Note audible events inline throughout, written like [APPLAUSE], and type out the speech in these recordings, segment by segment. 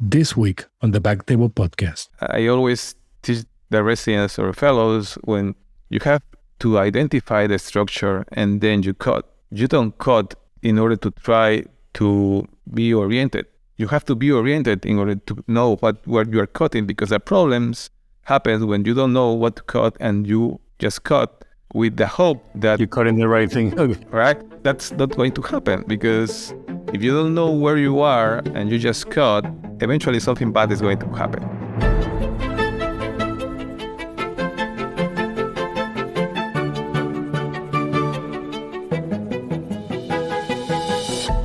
This week on the Back Table Podcast. I always teach the residents or fellows when you have to identify the structure and then you cut. You don't cut in order to try to be oriented. You have to be oriented in order to know what what you are cutting because the problems happen when you don't know what to cut and you just cut with the hope that You're cutting the right thing. [LAUGHS] right? That's not going to happen because if you don't know where you are and you just cut, eventually something bad is going to happen.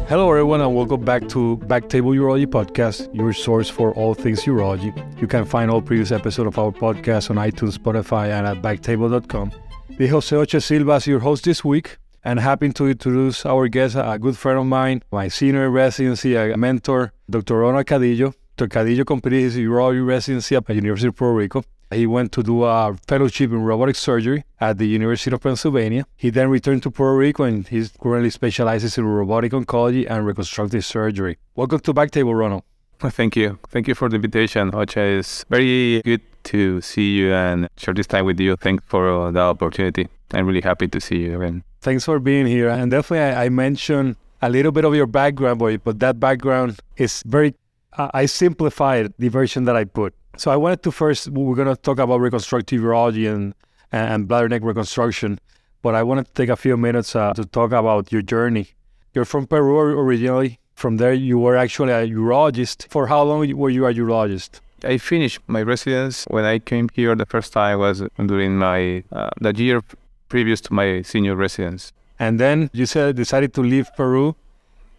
Hello, everyone, and welcome back to Backtable Urology Podcast, your source for all things urology. You can find all previous episodes of our podcast on iTunes, Spotify, and at backtable.com. The Jose Oche Silva your host this week, and happy to introduce our guest, a good friend of mine, my senior residency, a mentor, Dr. Ronald Cadillo. Dr. Cadillo completed his urology residency at the University of Puerto Rico. He went to do a fellowship in robotic surgery at the University of Pennsylvania. He then returned to Puerto Rico and he currently specializes in robotic oncology and reconstructive surgery. Welcome to Backtable, Ronald. Thank you. Thank you for the invitation, Ocha. It's very good to see you and share this time with you. Thanks for the opportunity. I'm really happy to see you again. Thanks for being here. And definitely, I, I mentioned a little bit of your background, boy, but that background is very, uh, I simplified the version that I put. So I wanted to first, we're going to talk about reconstructive urology and, and bladder neck reconstruction, but I wanted to take a few minutes uh, to talk about your journey. You're from Peru originally. From there, you were actually a urologist. For how long were you a urologist? I finished my residence when I came here the first time was during my uh, the year previous to my senior residence. And then you said decided to leave Peru.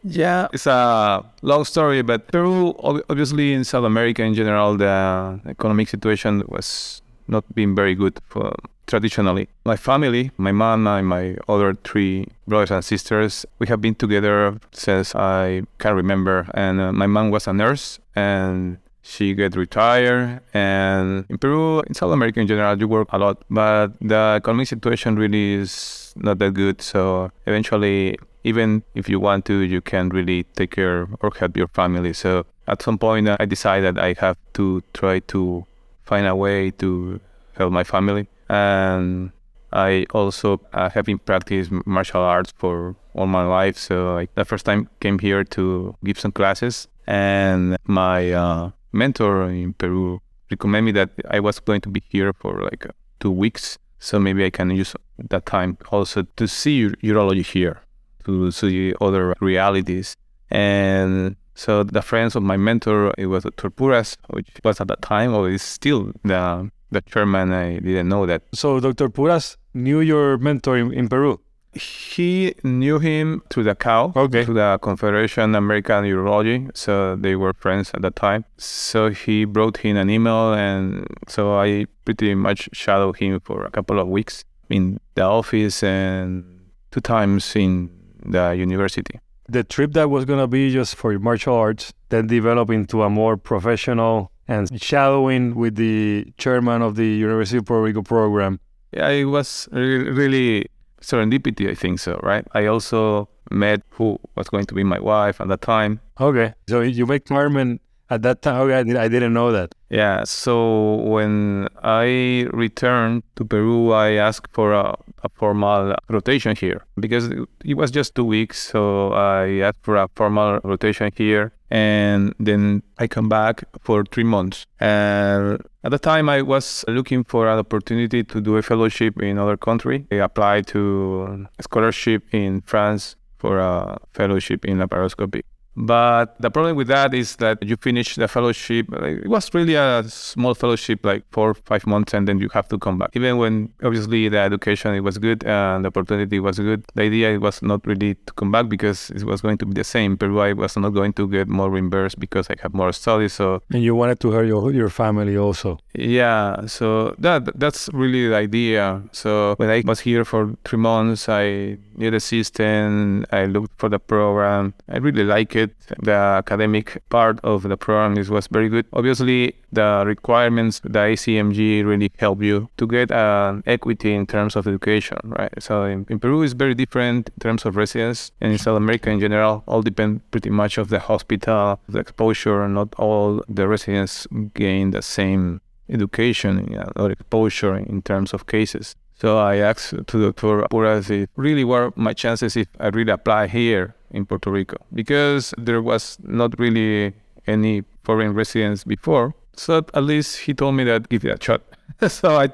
Yeah, it's a long story, but Peru, obviously in South America in general, the economic situation was not being very good for traditionally. My family, my mom and my other three brothers and sisters, we have been together since I can remember. And uh, my mom was a nurse, and she get retired. And in Peru, in South America in general, you work a lot, but the economic situation really is not that good. So eventually, even if you want to, you can't really take care or help your family. So at some point, I decided I have to try to find a way to help my family. And I also uh, have been practice martial arts for all my life. So I, the first time came here to give some classes, and my uh, mentor in Peru recommended me that I was going to be here for like two weeks. So maybe I can use that time also to see urology here, to see other realities. And so the friends of my mentor, it was Dr. Puras, which was at that time, or is still the the chairman. I didn't know that. So Dr. Puras knew your mentor in, in Peru. He knew him through the cow, Okay. through the Confederation American Urology. So they were friends at that time. So he brought him an email, and so I pretty much shadowed him for a couple of weeks in the office and two times in the university. The trip that was gonna be just for martial arts then developed into a more professional and shadowing with the chairman of the University of Puerto Rico program. Yeah, it was re- really serendipity, I think so, right? I also met who was going to be my wife at that time. Okay, so you met Carmen at that time. Okay, I, did, I didn't know that. Yeah, so when I returned to Peru, I asked for a, a formal rotation here because it, was just two weeks. So I asked for a formal rotation here, and then I come back for three months. And at the time, I was looking for an opportunity to do a fellowship in other country. I applied to a scholarship in France for a fellowship in laparoscopy. But the problem with that is that you finish the fellowship. It was really a small fellowship, like four, five months, and then you have to come back. Even when obviously the education it was good and the opportunity was good, the idea it was not really to come back because it was going to be the same. Peru, I was not going to get more reimbursed because I have more studies. So And you wanted to help your, your family also. yeah, so that that's really the idea. So when I was here for three months, I knew the system. I looked for the program. I really like it. The academic part of the program is, was very good. Obviously, the requirements, the ACMG really help you to get an equity in terms of education, right? So in, in Peru, it's very different in terms of residence, and in South America in general, all depend pretty much of the hospital, the exposure. And not all the residents gain the same education or exposure in terms of cases. So I asked to Dr. Puras if really were my chances if I really apply here in Puerto Rico because there was not really any foreign residents before. So at least he told me that give it a shot. [LAUGHS] so I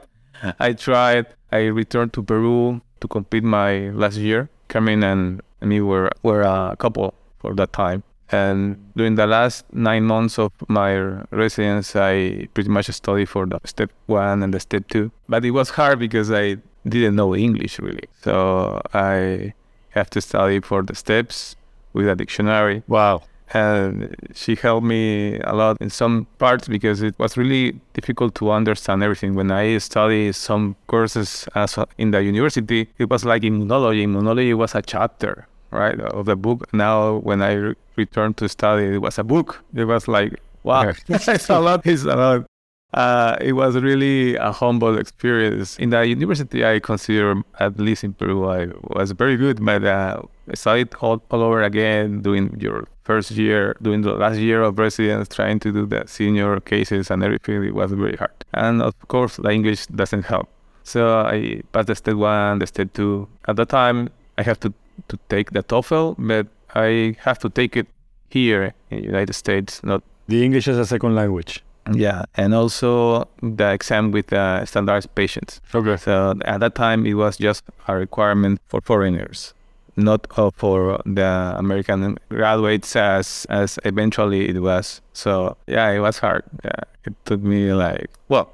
I tried. I returned to Peru to complete my last year. Carmen and me were were a couple for that time. And during the last nine months of my residence, I pretty much studied for the step one and the step two. But it was hard because I didn't know English really. So I have to study for the steps with a dictionary. Wow. And she helped me a lot in some parts because it was really difficult to understand everything. When I studied some courses as in the university, it was like immunology. Immunology was a chapter right, of the book. Now, when I re- returned to study, it was a book. It was like, wow, [LAUGHS] it's a lot. It's a lot. Uh, it was really a humble experience. In the university, I consider, at least in Peru, I was very good, but uh, I studied all, all over again, doing your first year, doing the last year of residence, trying to do the senior cases and everything. It was very hard. And of course, the English doesn't help. So I passed the step one, the step two. At the time, I have to to take the TOEFL, but I have to take it here in the United States, not the English as a second language. Yeah, and also the exam with uh, standardized patients. Okay. So at that time, it was just a requirement for foreigners, not uh, for the American graduates as as eventually it was. So yeah, it was hard. Yeah, it took me like well,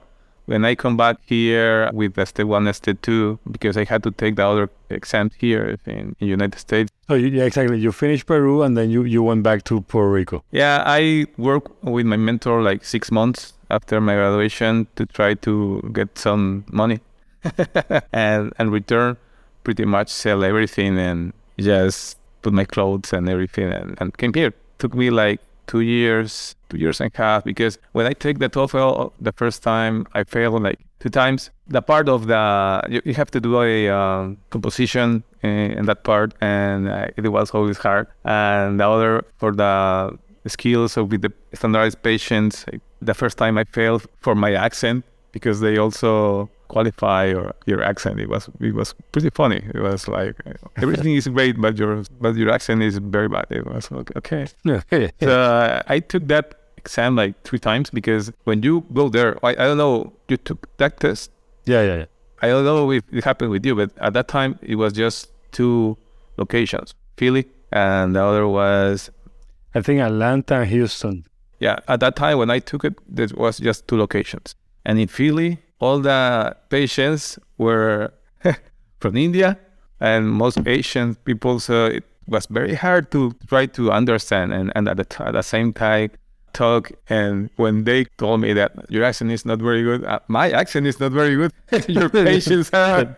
when I come back here with the step one, step two, because I had to take the other exam here in, in United States. So you, yeah, exactly. You finished Peru and then you, you went back to Puerto Rico. Yeah, I worked with my mentor like six months after my graduation to try to get some money [LAUGHS] and and return pretty much sell everything and just put my clothes and everything and, and came here. Took me like two years, two years and a half, because when I take the TOEFL the first time, I failed like two times. The part of the you, you have to do a uh, composition in, in, that part, and uh, it was always hard. And the other for the skills of with the standardized patients, the first time I failed for my accent because they also qualify your your accent. It was it was pretty funny. It was like everything is great, but your but your accent is very bad. It was like okay. [LAUGHS] so I took that exam like three times because when you go there, I, I don't know, you took that test. Yeah, yeah, yeah. I don't know if it happened with you, but at that time it was just two locations, Philly, and the other was I think Atlanta and Houston. Yeah, at that time when I took it, there was just two locations. And in Philly, all the patients were [LAUGHS] from India and most Asian people. So it was very hard to try to understand and, and at, the t- at the same time talk. And when they told me that your accent is not very good, uh, my accent is not very good. [LAUGHS] your [LAUGHS] patients are.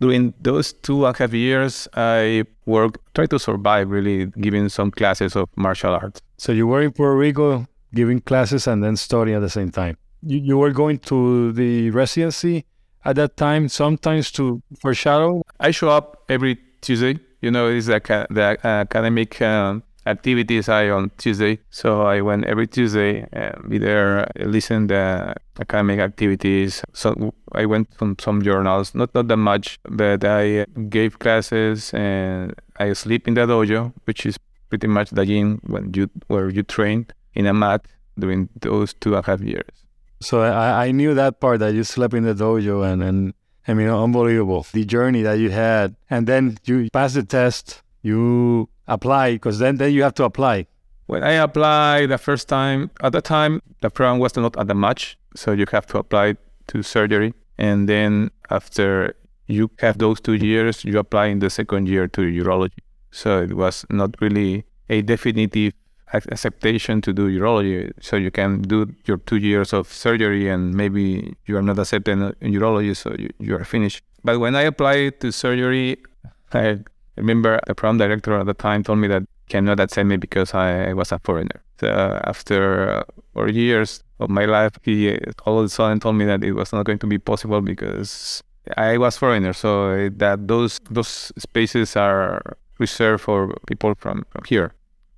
During those two and a half years, I worked, tried to survive really giving some classes of martial arts. So you were in Puerto Rico giving classes and then studying at the same time? You, you were going to the residency at that time, sometimes to for shadow. I show up every Tuesday. You know, it's like the academic um, activities I on Tuesday. So I went every Tuesday, and be there, listen the academic activities. So I went from some journals, not not that much, but I gave classes and I sleep in the dojo, which is pretty much the gym when you where you train in a mat during those two and a half years. So I, I knew that part that you slept in the dojo and, and I mean, unbelievable. The journey that you had. And then you pass the test, you apply, because then, then you have to apply. When I applied the first time, at the time, the program was not at the much. So you have to apply to surgery. And then after you have those two years, you apply in the second year to urology. So it was not really a definitive acceptation to do urology. So you can do your two years of surgery and maybe you are not accepted in urology, so you, you are finished. But when I applied to surgery, I remember the program director at the time told me that cannot accept me because I was a foreigner. So after uh, four years of my life, he all of a sudden told me that it was not going to be possible because I was foreigner. So that those those spaces are reserved for people from, from here.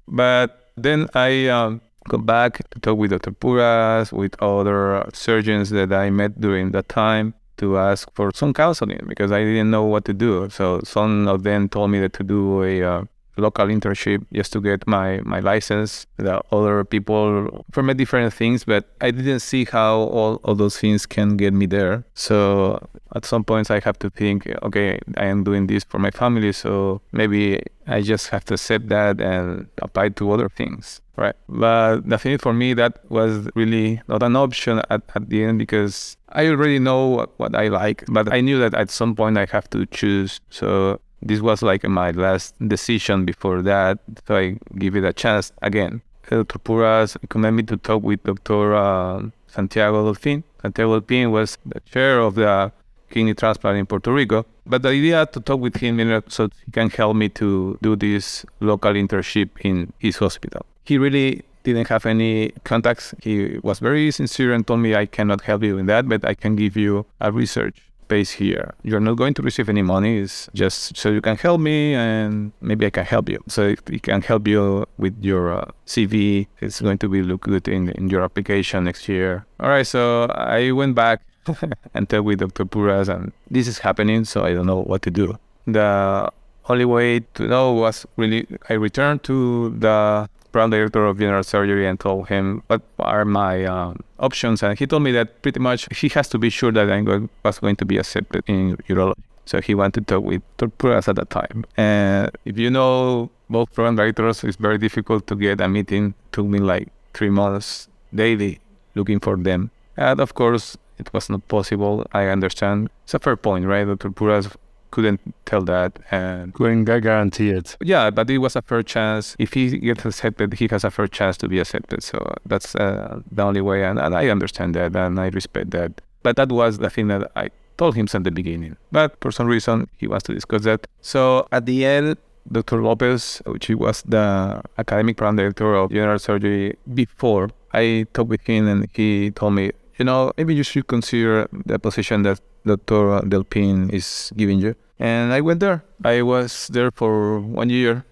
But then I um, back to talk with Dr. Puras, with other surgeons that I met during that time to ask for some counseling because I didn't know what to do. So some of them told me that to do a uh, local internship just to get my, my license. The other people me different things, but I didn't see how all, all those things can get me there. So at some points I have to think, okay, I am doing this for my family, so maybe I just have to accept that and apply to other things. Right. But thing for me that was really not an option at, at the end because I already know what, what I like, but I knew that at some point I have to choose. So this was like my last decision before that. So I give it a chance again. Dr. Puras recommended me to talk with Dr. Uh, Santiago Delpin. Santiago Delpin was the chair of the kidney transplant in Puerto Rico. But the idea to talk with him know, so he can help me to do this local internship in his hospital. He really didn't have any contacts. He was very sincere and told me, I cannot help you in that, but I can give you a research base here. You're not going to receive any money. It's just so you can help me and maybe I can help you. So it can help you with your uh, CV, it's going to be look good in, in your application next year. All right. So I went back [LAUGHS] and talked with Dr. Puras and this is happening. So I don't know what to do. The only way to know was really, I returned to the program director of general surgery and told him what are my um, options, and he told me that pretty much he has to be sure that I was going to be accepted in urology. So he wanted to talk with Dr. Puras at that time. And if you know both program directors, it's very difficult to get a meeting. It took me like three months daily looking for them. And of course, it was not possible. I understand. It's a fair point, right? Dr. Puras couldn't tell that and couldn't guarantee it. Yeah, but it was a fair chance. If he gets accepted, he has a fair chance to be accepted. So that's uh, the only way, and, and I understand that and I respect that. But that was the thing that I told him since the beginning. But for some reason, he wants to discuss that. So at the end, Dr. Lopez, which was the academic program director of general surgery before, I talked with him and he told me, you know, maybe you should consider the position that Dr. Delpin is giving you. And I went there. I was there for one year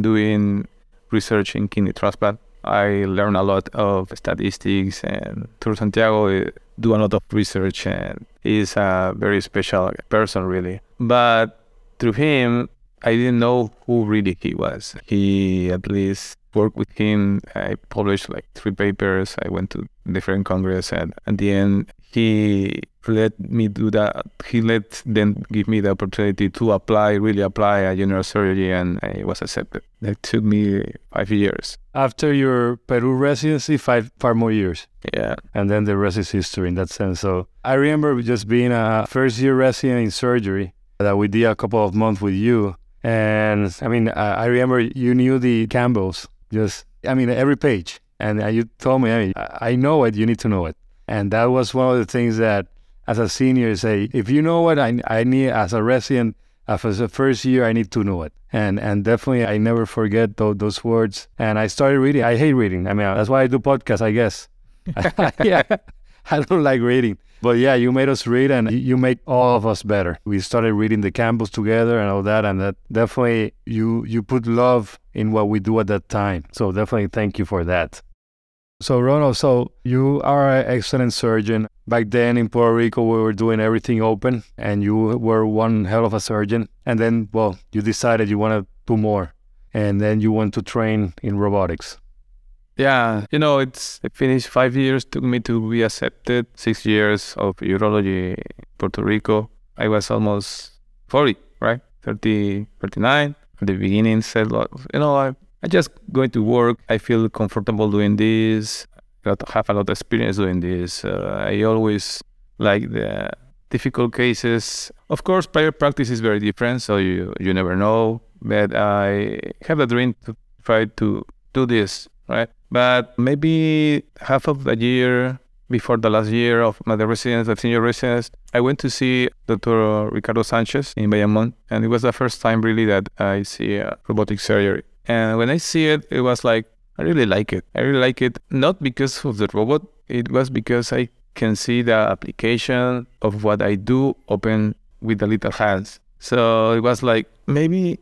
doing research in kidney transplant. I learned a lot of statistics, and Dr. Santiago eh, do a lot of research, and he's a very special person, really. But through him, I didn't know who really he was. He at least worked with him. I published like three papers. I went to different congress, and at the end, he let me do that. He let them give me the opportunity to apply, really apply at general surgery, and I was accepted. That took me five years. After your Peru residency, five five more years. Yeah. And then the rest is history in that sense. So I remember just being a first year resident in surgery that we did a couple of months with you. And I mean, I remember you knew the Campbells, just, I mean, every page. And uh, you told me, I, mean, I know it, you need to know it. And that was one of the things that, as a senior, say, if you know what I, I need as a resident, uh, as a first year, I need to know it. And and definitely, I never forget those, those words. And I started reading. I hate reading. I mean, that's why I do podcasts, I guess. [LAUGHS] yeah, [LAUGHS] I don't like reading. But yeah, you made us read, and you made all of us better. We started reading the Campbells together and all that, and that definitely you you put love in what we do at that time. So definitely, thank you for that. So, Ronald, so you are an excellent surgeon. Back then in Puerto Rico, we were doing everything open, and you were one hell of a surgeon. And then, well, you decided you want to do more, and then you want to train in robotics. Yeah, you know, it's I finished five years. Took me to be accepted. Six years of urology, Puerto Rico. I was almost forty, right? 30, 39. At the beginning, said, you know, I I just going to work. I feel comfortable doing this. I have a lot of experience doing this. Uh, I always like the difficult cases. Of course, private practice is very different, so you you never know. But I have a dream to try to do this, right? But maybe half of the year before the last year of my residence, the senior residence, I went to see Dr. Ricardo Sanchez in Bayamon, and it was the first time really that I see robotic surgery. And when I see it, it was like I really like it. I really like it not because of the robot. It was because I can see the application of what I do open with the little hands. So it was like maybe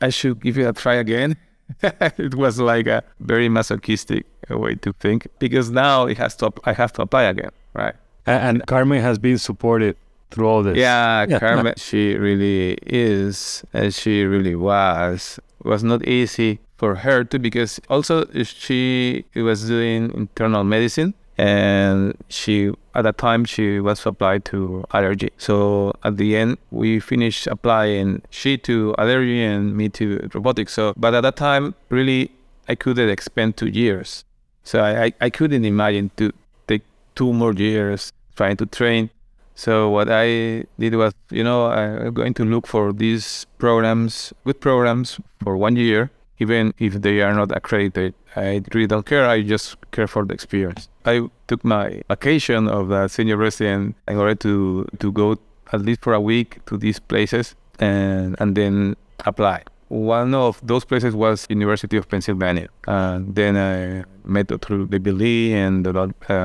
I should give it a try again. [LAUGHS] [LAUGHS] it was like a very masochistic way to think because now it has to I have to apply again, right? And Carmen has been supported through all this. Yeah, yeah. Carmen, she really is, and she really was. It was not easy for her too because also she was doing internal medicine and she at that time she was applied to allergy. So at the end we finished applying. She to allergy and me to robotics. So but at that time really i couldn't expend two years. So i, I couldn't imagine to take two more years trying to train. So what i did was you know i'm going to look for these programs good programs for one year even if they are not accredited. I really don't care. I just care for the experience. I took my vacation of the senior resident in order to, to go at least for a week to these places and, and then apply. One of those places was University of Pennsylvania. And then I met Dr. David Lee and uh,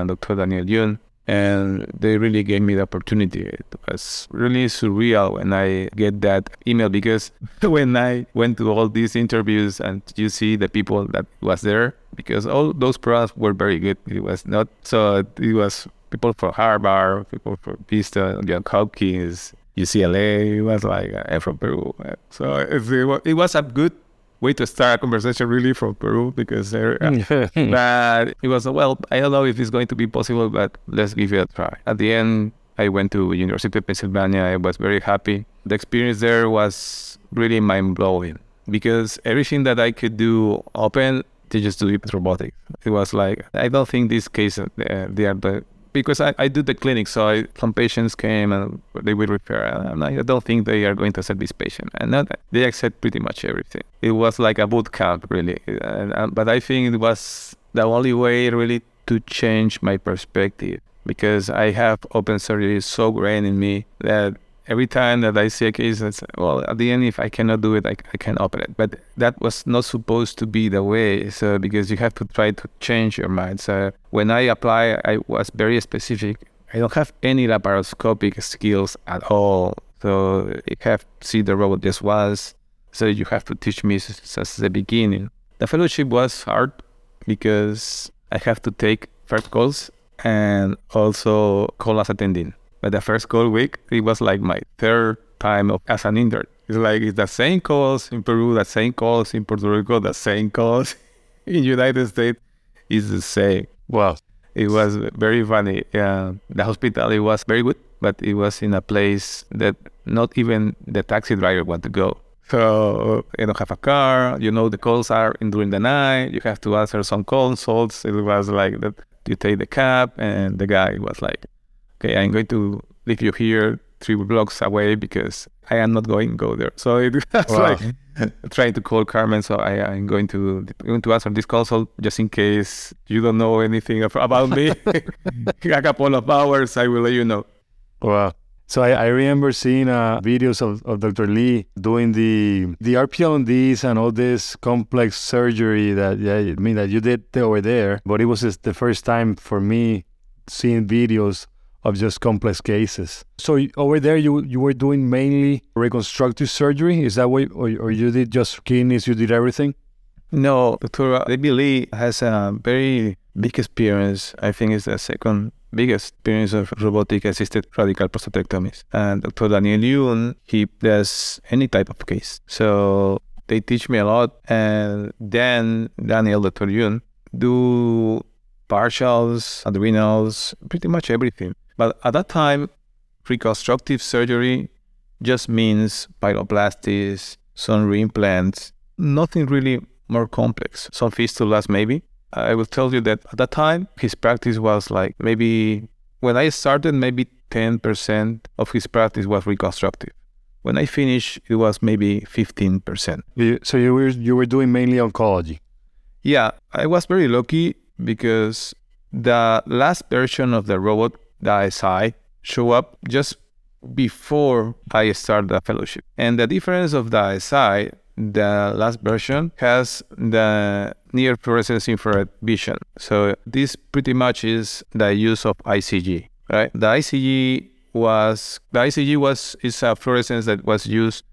Dr. Daniel Eun and they really gave me the opportunity. It was really surreal when I get that email because [LAUGHS] when I went to all these interviews and you see the people that was there, because all those programs were very good. It was not so. It was people from Harvard, people from Princeton, John Hopkins, UCLA. It was like uh, I'm from Peru, so it was a good way to start a conversation really from Peru because there, uh, [LAUGHS] but it was well. I don't know if it's going to be possible, but let's give it a try. At the end, I went to University of Pennsylvania. I was very happy. The experience there was really mind blowing because everything that I could do open, they just do it with robotics. It was like I don't think these cases uh, they are the because I, I do the clinic, so I, some patients came and they will refer. And I don't think they are going to accept this patient. And they accept pretty much everything. It was like a boot camp, really. And, and, but I think it was the only way, really, to change my perspective because I have open surgery so grained in me that every time that I see a case, it's, well, at the end, if I cannot do it, I, I can open it. But that was not supposed to be the way. So because you have to try to change your mind. So when I apply, I was very specific. I don't have any laparoscopic skills at all. So you have to see the robot just once. So you have to teach me since the beginning. The fellowship was hard because I have to take first calls and also call as attending. But the first call week, it was like my third time of, as an intern. It's like it's the same calls in Peru, the same calls in Puerto Rico, the same calls [LAUGHS] in United States. It's the same. Wow. It was very funny. Yeah, the hospital it was very good, but it was in a place that not even the taxi driver want to go. So you don't have a car. You know the calls are in during the night. You have to answer some consults. It was like that. You take the cab, and the guy was like, okay, I'm going to leave you here three blocks away because I am not going to go there. So it [LAUGHS] was wow. like trying to call Carmen. So I, am going to going to answer this consult just in case you don't know anything about me. [LAUGHS] a couple of hours, I will let you know. Wow. So I, I remember seeing uh, videos of, of Dr. Lee doing the the RPLNDs and all this complex surgery that yeah, I mean that you did over there. But it was just the first time for me seeing videos of just complex cases. So over there, you you were doing mainly reconstructive surgery. Is that what, or, or you did just kidneys? You did everything? No, Dr. Lee has a very big experience. I think it's the second biggest experience of robotic assisted radical prostatectomies. And Dr. Daniel Eun, he does any type of case. So they teach me a lot. And then Daniel, Dr. Eun, do partials, adrenals, pretty much everything. But at that time, reconstructive surgery just means pyeloplasties, some reimplants, nothing really more complex. Some fistulas, maybe. I will tell you that at that time, his practice was like maybe when I started, maybe 10% of his practice was reconstructive. When I finished, it was maybe 15%. So you were you were doing mainly oncology. Yeah, I was very lucky because the last version of the robot, the ISI, show up just before I start the fellowship. And the difference of the ISI, the last version, has the near fluorescence infrared vision. So this pretty much is the use of ICG, right? The ICG was the ICG was is a fluorescence that was used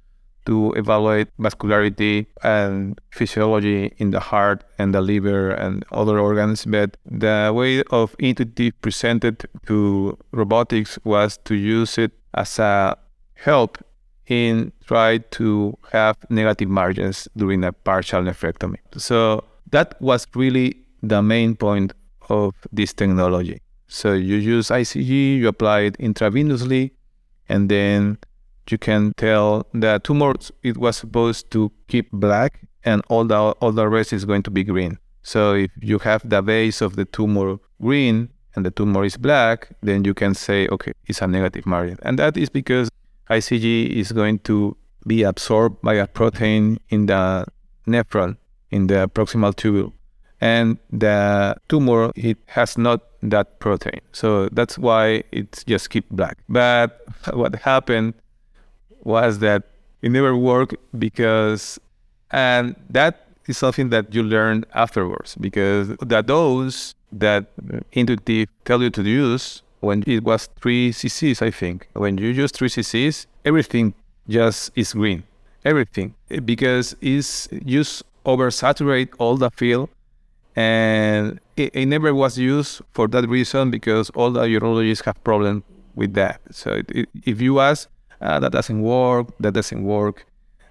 to evaluate vascularity and physiology in the heart and the liver and other organs. But the way of intuitive presented to robotics was to use it as a help in try to have negative margins during a partial nephrectomy. So that was really the main point of this technology. So you use ICG, you apply it intravenously, and then you can tell the tumor it was supposed to keep black and all the all the rest is going to be green. So if you have the base of the tumor green and the tumor is black, then you can say, okay, it's a negative margin. And that is because ICG is going to be absorbed by a protein in the nephron, in the proximal tubule. And the tumor, it has not that protein. So that's why it's just keep black. But [LAUGHS] what happened was that it never worked because, and that is something that you learn afterwards because the dose that Intuitive tell you to use when it was 3 cc's, I think. When you use 3 cc's, everything just is green. Everything. Because it's just oversaturate all the field and it, it, never was used for that reason because all the urologists have problem with that. So it, it, if you ask uh, that doesn't work, that doesn't work.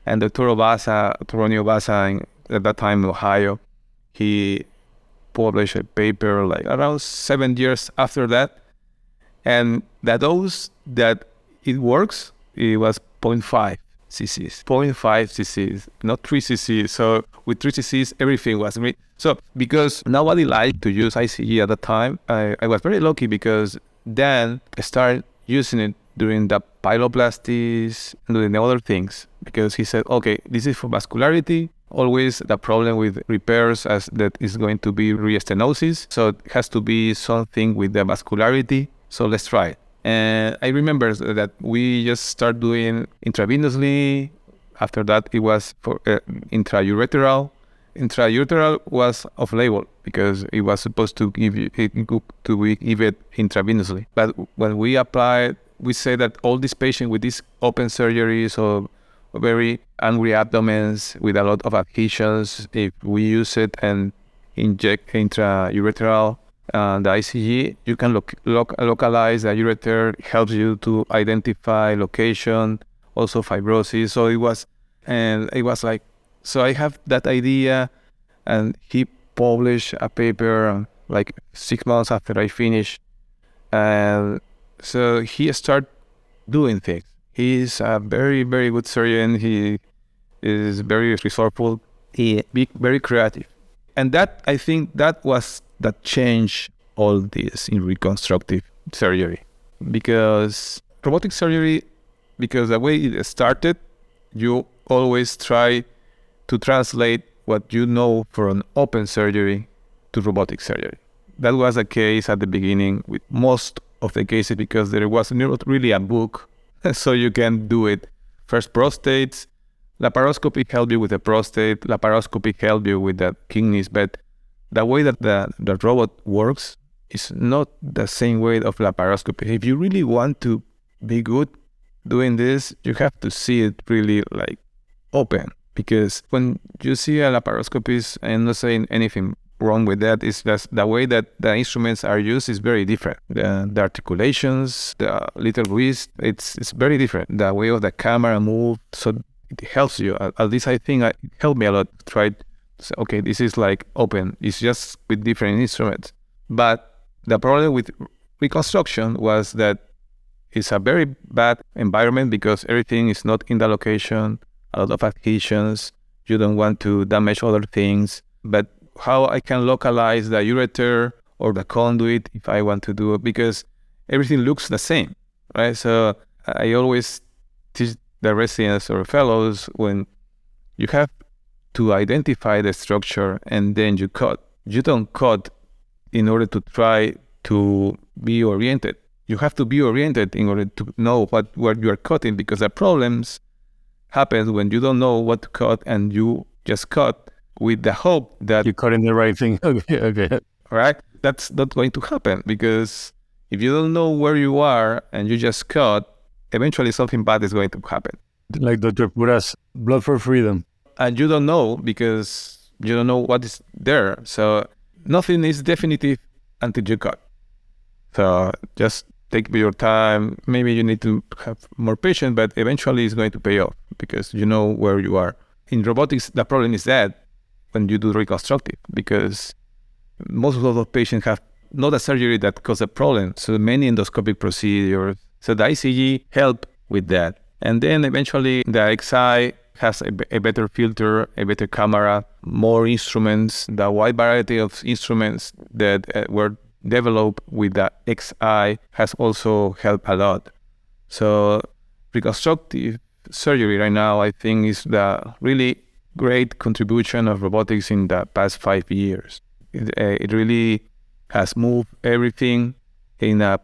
And the Dr. Abaza, Toronio Basa, in, at that time in Ohio, he published a paper like around seven years after that. And the dose that it works, it was 0.5 cc's, 0.5 cc's, not 3 cc's. So with 3 cc's, everything was great. So because nobody liked to use ICG at the time, I, I was very lucky because then I started using it during the pyeloplasties and doing the other things because he said, okay, this is for vascularity. Always the problem with repairs as that is going to be restenosis. So it has to be something with the vascularity. So let's try it. And I remember that we just start doing intravenously. After that, it was for uh, intraureteral. Intraureteral was off label because it was supposed to give you, it, to give it intravenously. But when we applied we say that all these patients with these open surgeries or very angry abdomens with a lot of adhesions, if we use it and inject intraureteral uh, the ICG, you can loc- loc- localize the ureter, helps you to identify location, also fibrosis. So it was, and it was like, so I have that idea, and he published a paper like six months after I finished, and so he started doing things. He's a very, very good surgeon. He is very resourceful. He be very creative. And that I think that was that changed all this in reconstructive surgery. Because robotic surgery, because the way it started, you always try to translate what you know from open surgery to robotic surgery. That was the case at the beginning with most of the cases because there was not really a book, [LAUGHS] so you can do it. First, prostates. Laparoscopy help you with the prostate. Laparoscopy help you with the kidneys. But the way that the, the robot works is not the same way of laparoscopy. If you really want to be good doing this, you have to see it really like open. Because when you see a laparoscopist, I'm not saying anything wrong with that is that the way that the instruments are used is very different. The, the articulations, the little wrist, it's it's very different. The way of the camera move, so it helps you. At, least I think it helped me a lot. To say, okay, this is like open. It's just with different instruments. But the problem with reconstruction was that it's a very bad environment because everything is not in the location. A lot of adhesions. You don't want to damage other things, but how I can localize the ureter or the conduit if I want to do it because everything looks the same, right? So I always teach the residents or fellows when you have to identify the structure and then you cut. You don't cut in order to try to be oriented. You have to be oriented in order to know what, what you are cutting because the problems happen when you don't know what to cut and you just cut with the hope that you're cutting the right thing. [LAUGHS] okay, okay. Right? That's not going to happen because if you don't know where you are and you just cut, eventually something bad is going to happen. Like Dr. Pura's blood for freedom. And you don't know because you don't know what is there. So nothing is definitive until you cut. So just take your time. Maybe you need to have more patience, but eventually it's going to pay off because you know where you are. In robotics, the problem is that when you do reconstructive, because most of the patients have not a surgery that causes a problem. So many endoscopic procedures. So the ICG help with that. And then eventually the XI has a, a, better filter, a better camera, more instruments, the wide variety of instruments that uh, were developed with the XI has also helped a lot. So reconstructive surgery right now, I think, is the really great contribution of robotics in the past five years. It, uh, it really has moved everything in a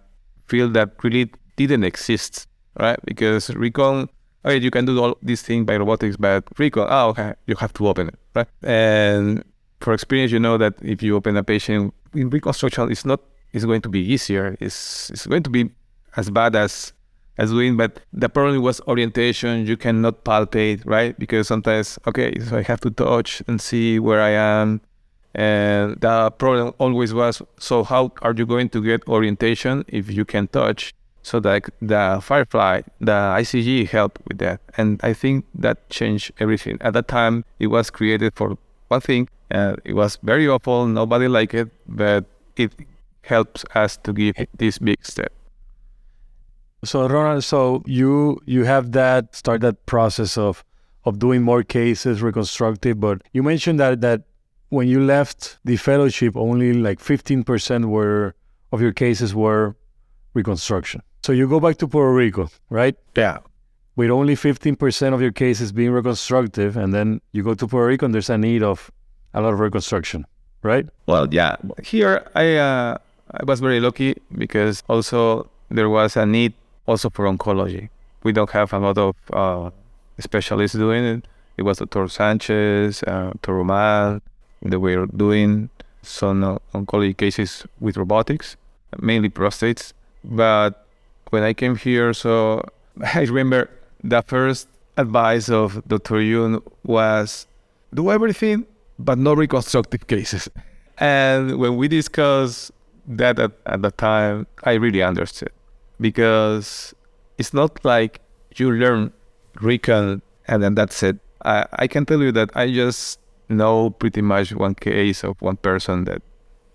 field that really didn't exist, right? Because recon, okay, you can do all these things by robotics, but recon, oh, okay, you have to open it, right? And for experience, you know that if you open a patient in reconstruction, it's not, it's going to be easier. It's, it's going to be as bad as as doing, but the problem was orientation. You cannot palpate, right? Because sometimes, okay, so I have to touch and see where I am and the problem always was so, how are you going to get orientation if you can touch? So like the Firefly, the ICG helped with that. And I think that changed everything. At that time, it was created for one thing. and it was very awful. Nobody liked it, but it helps us to give this big step. So Ronald, so you you have that start that process of of doing more cases reconstructive, but you mentioned that that when you left the fellowship, only like 15% were of your cases were reconstruction. So you go back to Puerto Rico, right? Yeah. With only 15% of your cases being reconstructive, and then you go to Puerto Rico and there's a need of a lot of reconstruction, right? Well, yeah. Here, I uh, I was very lucky because also there was a need also for oncology. We don't have a lot of uh, specialists doing it. It was Dr. Sanchez, uh, Dr. Roman, that we're doing some oncology cases with robotics, mainly prostates. But when I came here, so [LAUGHS] I remember the first advice of Dr. Eun was do everything, but no reconstructive cases. [LAUGHS] And when we discussed that at, at the time, I really understood because it's not like you learn recon and then that's it. I, I can tell you that I just know pretty much one case of one person that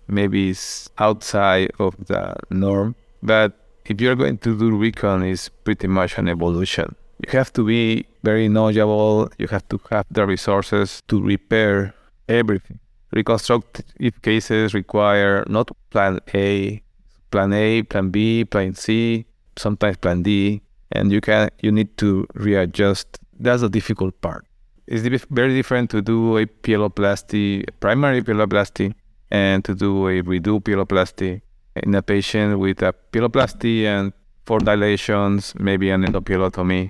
maybe is outside of the norm. But if you're going to do recon, it's pretty much an evolution. You have to be very knowledgeable. You have to have the resources to repair everything. Reconstructive cases require not plan A, plan A, plan B, plan C, sometimes plan D, and you can you need to readjust. That's the difficult part it's very different to do a pyeloplasty, primary pyeloplasty, and to do a redo pyeloplasty in a patient with a pyeloplasty and four dilations, maybe an endopyelotomy.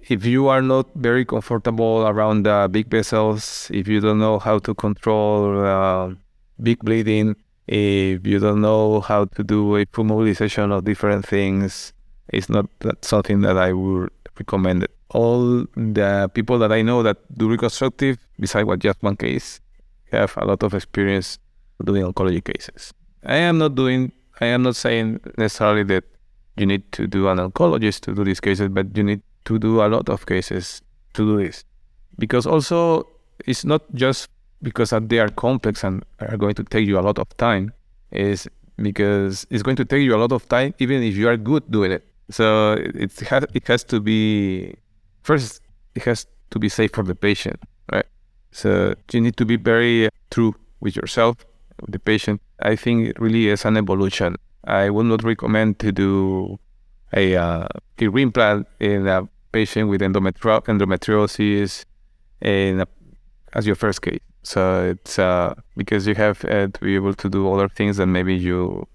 If you are not very comfortable around big vessels, if you don't know how to control uh, big bleeding, if you don't know how to do a full mobilization of different things, it's not something that I would recommend all the people that I know that do reconstructive, besides what just one case, have a lot of experience doing oncology cases. I am not doing, I am not saying necessarily that you need to do an oncologist to do these cases, but you need to do a lot of cases to do this. Because also, it's not just because they are complex and are going to take you a lot of time, is because it's going to take you a lot of time even if you are good doing it. So it, has, it has to be first it has to be safe for the patient, right? So you need to be very true with yourself, with the patient. I think it really is an evolution. I would not recommend to do a, uh, a reimplant in a patient with endometri- endometriosis in a, as your first case. So it's uh, because you have uh, to be able to do other things that maybe you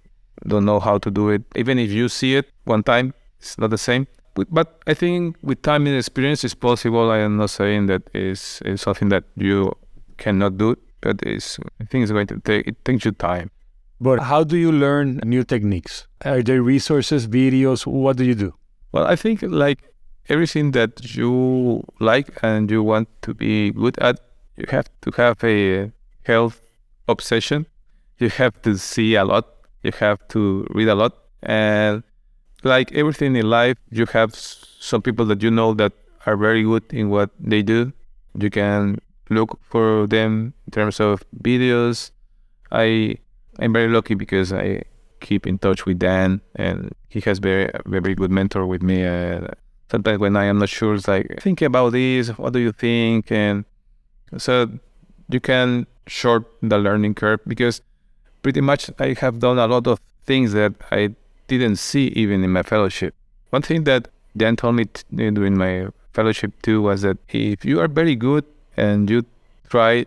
don't know how to do it. Even if you see it one time, it's not the same. But I think with time and experience, it's possible. I am not saying that is is something that you cannot do, but it's, I think it's going to take it takes you time. But how do you learn new techniques? Are there resources, videos? What do you do? Well, I think like everything that you like and you want to be good at, you have to have a health obsession. You have to see a lot. You have to read a lot. And like everything in life, you have some people that you know that are very good in what they do. You can look for them in terms of videos. I I'm very lucky because I keep in touch with Dan, and he has very very good mentor with me. Uh, sometimes when I am not sure, it's like think about this. What do you think? And so you can short the learning curve because pretty much I have done a lot of things that I didn't see even in my fellowship. One thing that Dan told me t- uh, during my fellowship too was that if you are very good and you try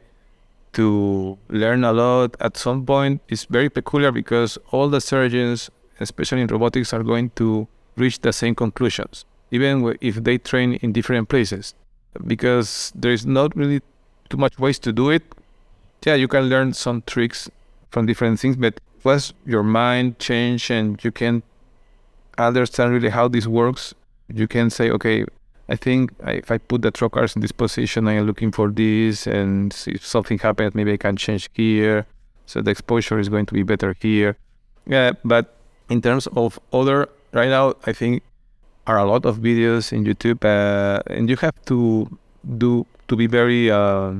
to learn a lot at some point, it's very peculiar because all the surgeons, especially in robotics, are going to reach the same conclusions, even if they train in different places, because there's not really too much ways to do it. Yeah, you can learn some tricks from different things, but once your mind change and you can understand really how this works, you can say, okay, I think if I put the trocars in this position, I am looking for this, and if something happens, maybe I can change here. So the exposure is going to be better here. Yeah, but in terms of other, right now, I think are a lot of videos in YouTube, uh, and you have to do to be very uh,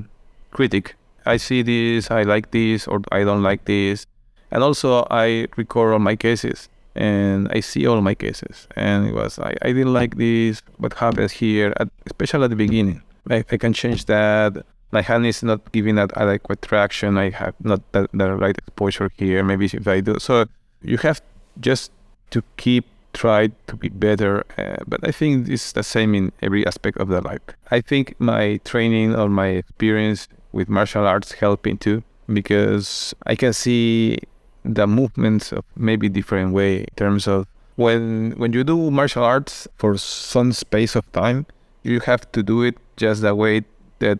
critic. I see this, I like this, or I don't like this, and also I record all my cases and I see all my cases. And it was I, I didn't like this. What happens here, at, especially at the beginning. I, I can change that. My hand is not giving that adequate traction. I have not the, the right exposure here. Maybe if I do so, you have just to keep try to be better. Uh, but I think it's the same in every aspect of the life. I think my training or my experience with martial arts helping too because I can see the movements of maybe different way in terms of when when you do martial arts for some space of time, you have to do it just the way that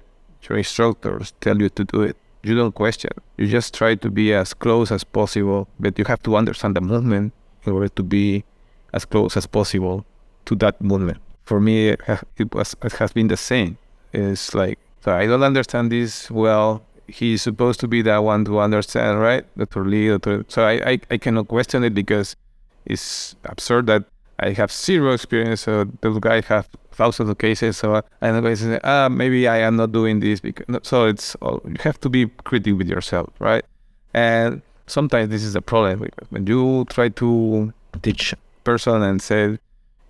your instructors tell you to do it. You don't question. You just try to be as close as possible, but you have to understand the movement in order to be as close as possible to that movement. For me, it was it has been the same. It's like so I don't understand this well he's supposed to be the one to understand, right? Dr. Lee, Dr. So I, I, I cannot question it because it's absurd that I have zero experience. So those guys have thousands of cases. So know guys say, ah, maybe I am not doing this because. So it's all, you have to be critical with yourself, right? And sometimes this is a problem when you try to teach person and said,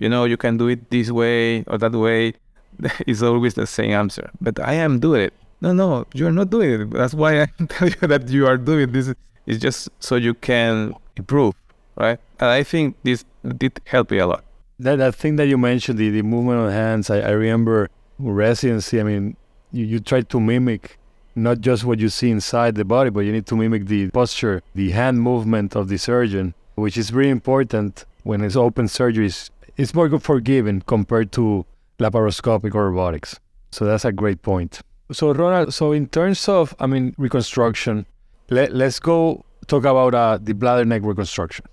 you know, you can do it this way or that way, [LAUGHS] it's always the same answer. But I am doing it no, no, you're not doing it. That's why I [LAUGHS] tell you that you are doing this. It's just so you can improve, right? And I think this did help me a lot. That, that thing that you mentioned, the, the movement of hands, I, I remember residency. I mean, you, you try to mimic not just what you see inside the body, but you need to mimic the posture, the hand movement of the surgeon, which is really important when it's open surgeries. It's more forgiving compared to laparoscopic or robotics. So that's a great point. So Ronald, so in terms of, I mean, reconstruction, let, let's go talk about uh, the bladder neck reconstruction.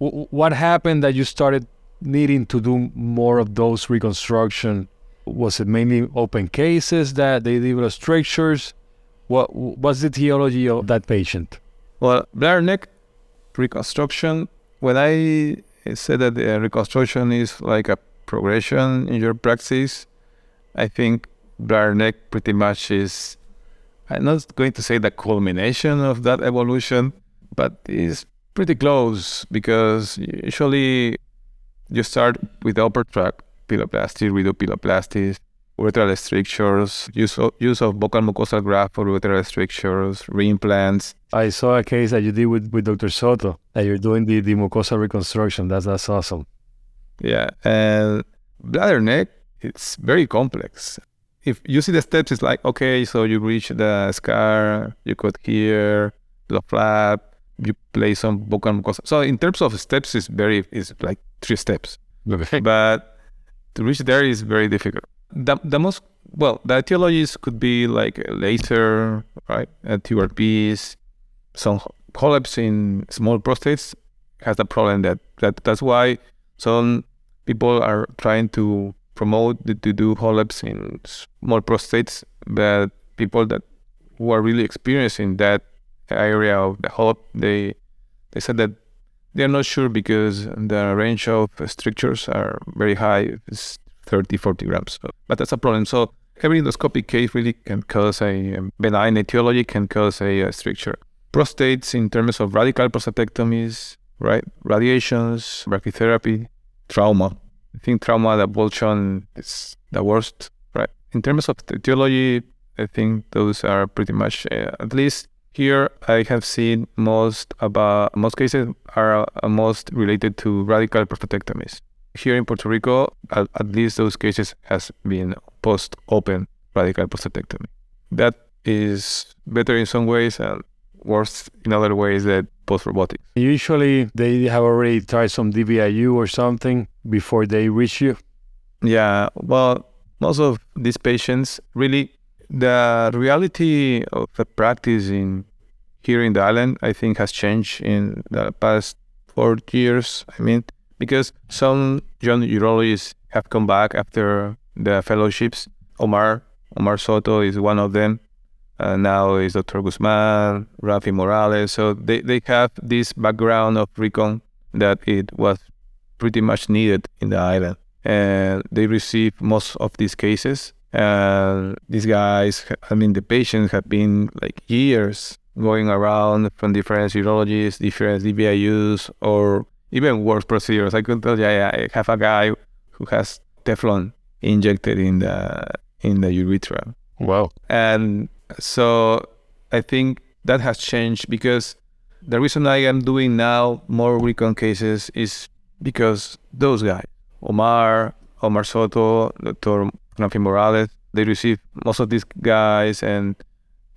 W- what happened that you started needing to do more of those reconstruction? Was it mainly open cases that they developed strictures? What was the etiology of that patient? Well, bladder neck reconstruction. When I said that the reconstruction is like a progression in your practice, I think bladder neck pretty much is I'm not going to say the culmination of that evolution, but it's pretty close because usually you start with the upper tract, pyeloplasty, redo pyeloplasties, urethral strictures, use of, use of buccal mucosal graft for urethral strictures, reimplants. I saw a case that you did with, with Dr. Soto, that you're doing the, the mucosal reconstruction. That's, that's awesome. Yeah, and bladder neck, it's very complex if you see the steps, it's like okay, so you reach the scar, you cut here, the flap, you play some buccal mucosa. So in terms of steps, it's very it's like three steps. Okay. But to reach there is very difficult. The, the most well, the etiologies could be like laser, right? Uh, TURPs, some HoLEPs in small prostates has the problem that, that that's why some people are trying to promote the, to do HoLEPs in small prostates, but people that who are really experiencing that area of the HoLEP, they they said that they're not sure because the range of strictures are very high. It's 30, 40 grams. But that's a problem. So every endoscopic case really can cause a benign etiology, can cause a, a stricture. Prostates in terms of radical prostatectomies, right? Radiations, brachytherapy, trauma. I think trauma, the ablation is the worst, right? In terms of etiology, I think those are pretty much, uh, at least here I have seen most about, most cases are uh, most related to radical prostatectomies. Here in Puerto Rico, at, at least those cases has been post-open radical prostatectomy. That is better in some ways and worse in other ways that post robotics. Usually they have already tried some DVIU or something before they reach you. Yeah, well, most of these patients really the reality of the practice in here in the island, I think, has changed in the past four years. I mean, because some young urologists have come back after the fellowships. Omar Omar Soto is one of them. Uh, now is Dr. Guzman, Rafi Morales. So they, they have this background of recon that it was pretty much needed in the island. And they receive most of these cases. And these guys, I mean, the patients have been like years going around from different urologists, different DVIUs, or even worse procedures. I could tell you, I have a guy who has Teflon injected in the in the urethra. Wow. And so I think that has changed because the reason I am doing now more recon cases is because those guys, Omar, Omar Soto, Dr. Rafi Morales, they receive most of these guys and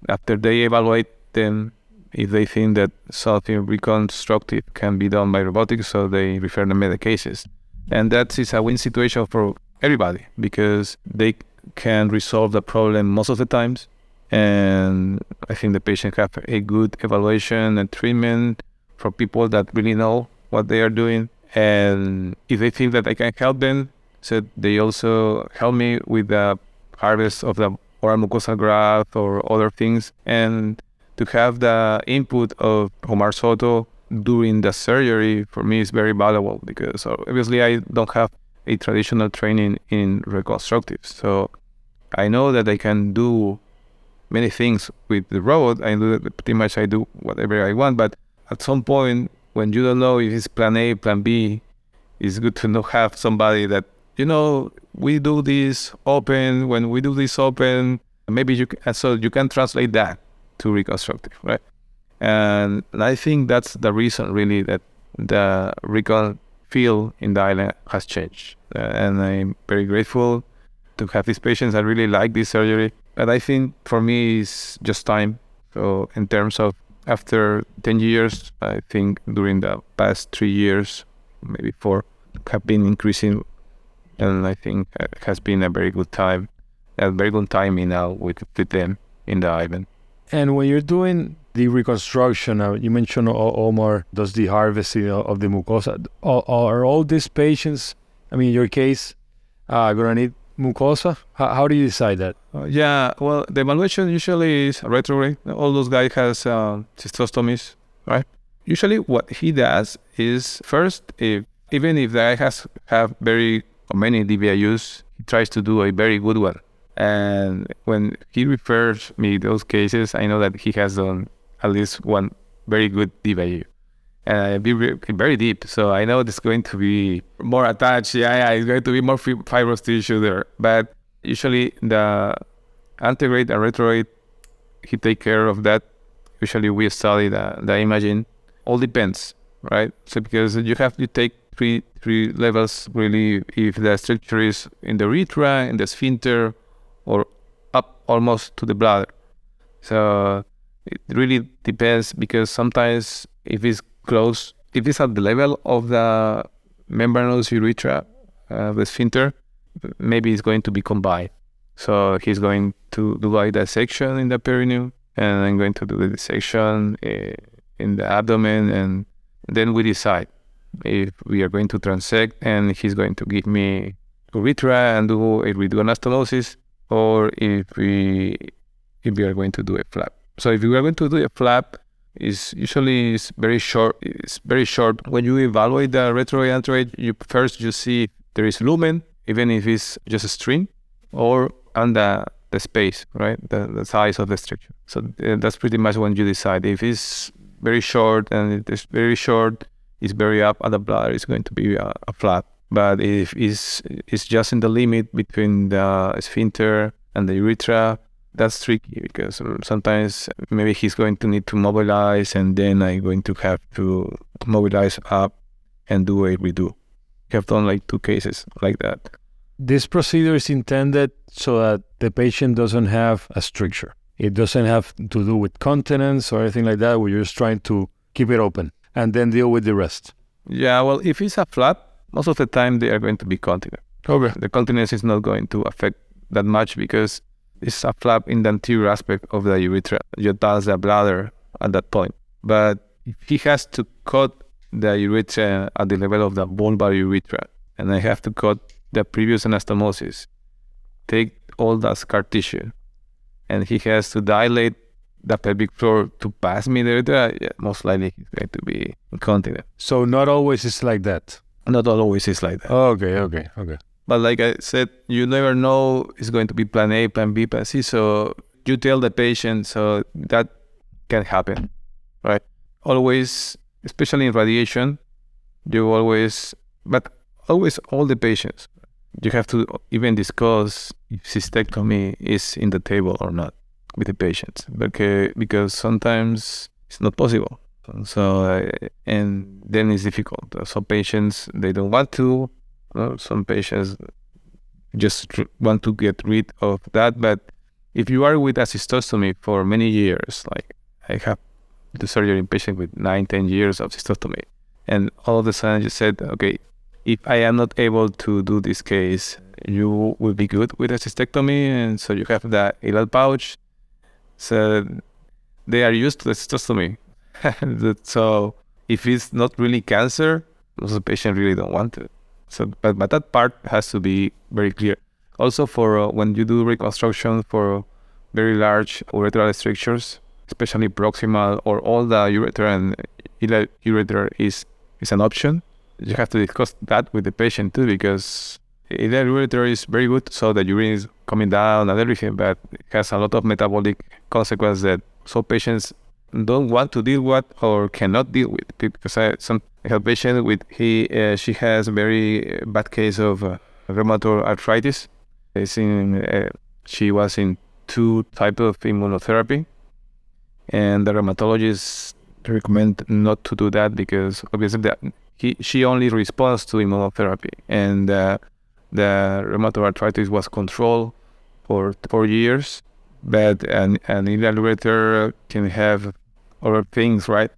after they evaluate them, if they think that something reconstructive can be done by robotics, so they refer them to the cases. And that is a win situation for everybody because they can resolve the problem most of the times. And I think the patient have a good evaluation and treatment for people that really know what they are doing. And if they think that I can help them, so they also help me with the harvest of the oral mucosal graft or other things. And to have the input of Omar Soto during the surgery for me is very valuable because obviously I don't have a traditional training in reconstructive. So I know that I can do many things with the robot. I do pretty much I do whatever I want, but at some point when you don't know if it's plan A, plan B, it's good to know have somebody that you know we do this open. When we do this open, maybe you can, so you can translate that to reconstructive, right? And I think that's the reason really that the recon feel in the island has changed. Uh, and I'm very grateful to have these patients. I really like this surgery. But I think for me, it's just time. So, in terms of after 10 years, I think during the past three years, maybe four, have been increasing. And I think it has been a very good time, a very good timing now with, with them in the island. And when you're doing the reconstruction, uh, you mentioned Omar does the harvesting of the mucosa. Are, are all these patients, I mean, in your case, uh, going to need mucosa? How, how, do you decide that? Uh, yeah, well, the evaluation usually is retrograde. All those guys has uh, cystostomies, right? Usually, what he does is first, if even if the guy has have very many DVIUs, he tries to do a very good one. And when he refers me those cases, I know that he has done at least one very good DVIU. And be very deep. So I know it's going to be more attached. Yeah, yeah, it's going to be more fibrous tissue there. But usually the antegrade and retrograde, he take care of that. Usually we study the, the imaging. All depends, right? So because you have to take three three levels really if the structure is in the urethra, in the sphincter, or up almost to the bladder. So it really depends because sometimes if it's close, if it's at the level of the membranous urethra, uh, the sphincter, maybe it's going to be combined. So he's going to do a dissection in the perineum, and I'm going to do the dissection uh, in the abdomen, and then we decide if we are going to transect, and he's going to give me urethra and do a anastomosis, or if we if we are going to do a flap. So if we are going to do a flap, is usually is very short. It's very short. When you evaluate the antegrade, you first you see there is lumen, even if it's just a string, or and the the space, right, the, the size of the structure. So uh, that's pretty much when you decide. If it's very short and it is very short, it's very up at the bladder, it's going to be a, a flap. But if it's, it's just in the limit between the sphincter and the urethra, that's tricky because sometimes maybe he's going to need to mobilize and then I'm going to have to mobilize up and do a redo. I have done like two cases like that. This procedure is intended so that the patient doesn't have a stricture. It doesn't have to do with continence or anything like that. We're just trying to keep it open and then deal with the rest. Yeah, well, if it's a flap, most of the time they are going to be continent. Okay. The continence is not going to affect that much because it's a flap in the anterior aspect of the urethra. You touch the bladder at that point. But if he has to cut the urethra at the level of the bulbar urethra, and I have to cut the previous anastomosis, take all that scar tissue, and he has to dilate the pelvic floor to pass me the urethra, yeah, most likely he's going to be incontinent. So not always it's like that. Not always is like that. Okay, okay, okay. But like I said, you never know it's going to be plan A, plan B, plan C. So you tell the patient, so that can happen, right? Always, especially in radiation, you always, but always all the patients, you have to even discuss if cystectomy is in the table or not with the patients, because because sometimes it's not possible. So uh, and then it's difficult. So patients they don't want to, some patients just want to get rid of that. But if you are with a cystostomy for many years, like I have the surgery in patient with nine, ten years of cystostomy, and all of a sudden you said, okay, if I am not able to do this case, you will be good with a cystectomy, and so you have the ileal pouch. So they are used to the cystostomy. [LAUGHS] so if it's not really cancer, the patient really don't want it. So, but, but that part has to be very clear. Also, for uh, when you do reconstruction for very large urethral strictures, especially proximal or all the urethra and urethra is is an option. You have to discuss that with the patient too, because ileal urethra is very good, so the urine is coming down and everything, but it has a lot of metabolic consequences that some patients don't want to deal with or cannot deal with. Because I some I have a patient with he uh, she has a very bad case of uh, rheumatoid arthritis. It's in uh, she was in two type of immunotherapy, and the rheumatologist recommend not to do that because obviously that he she only responds to immunotherapy, and uh, the rheumatoid arthritis was controlled for four years. But an an can have other things, right?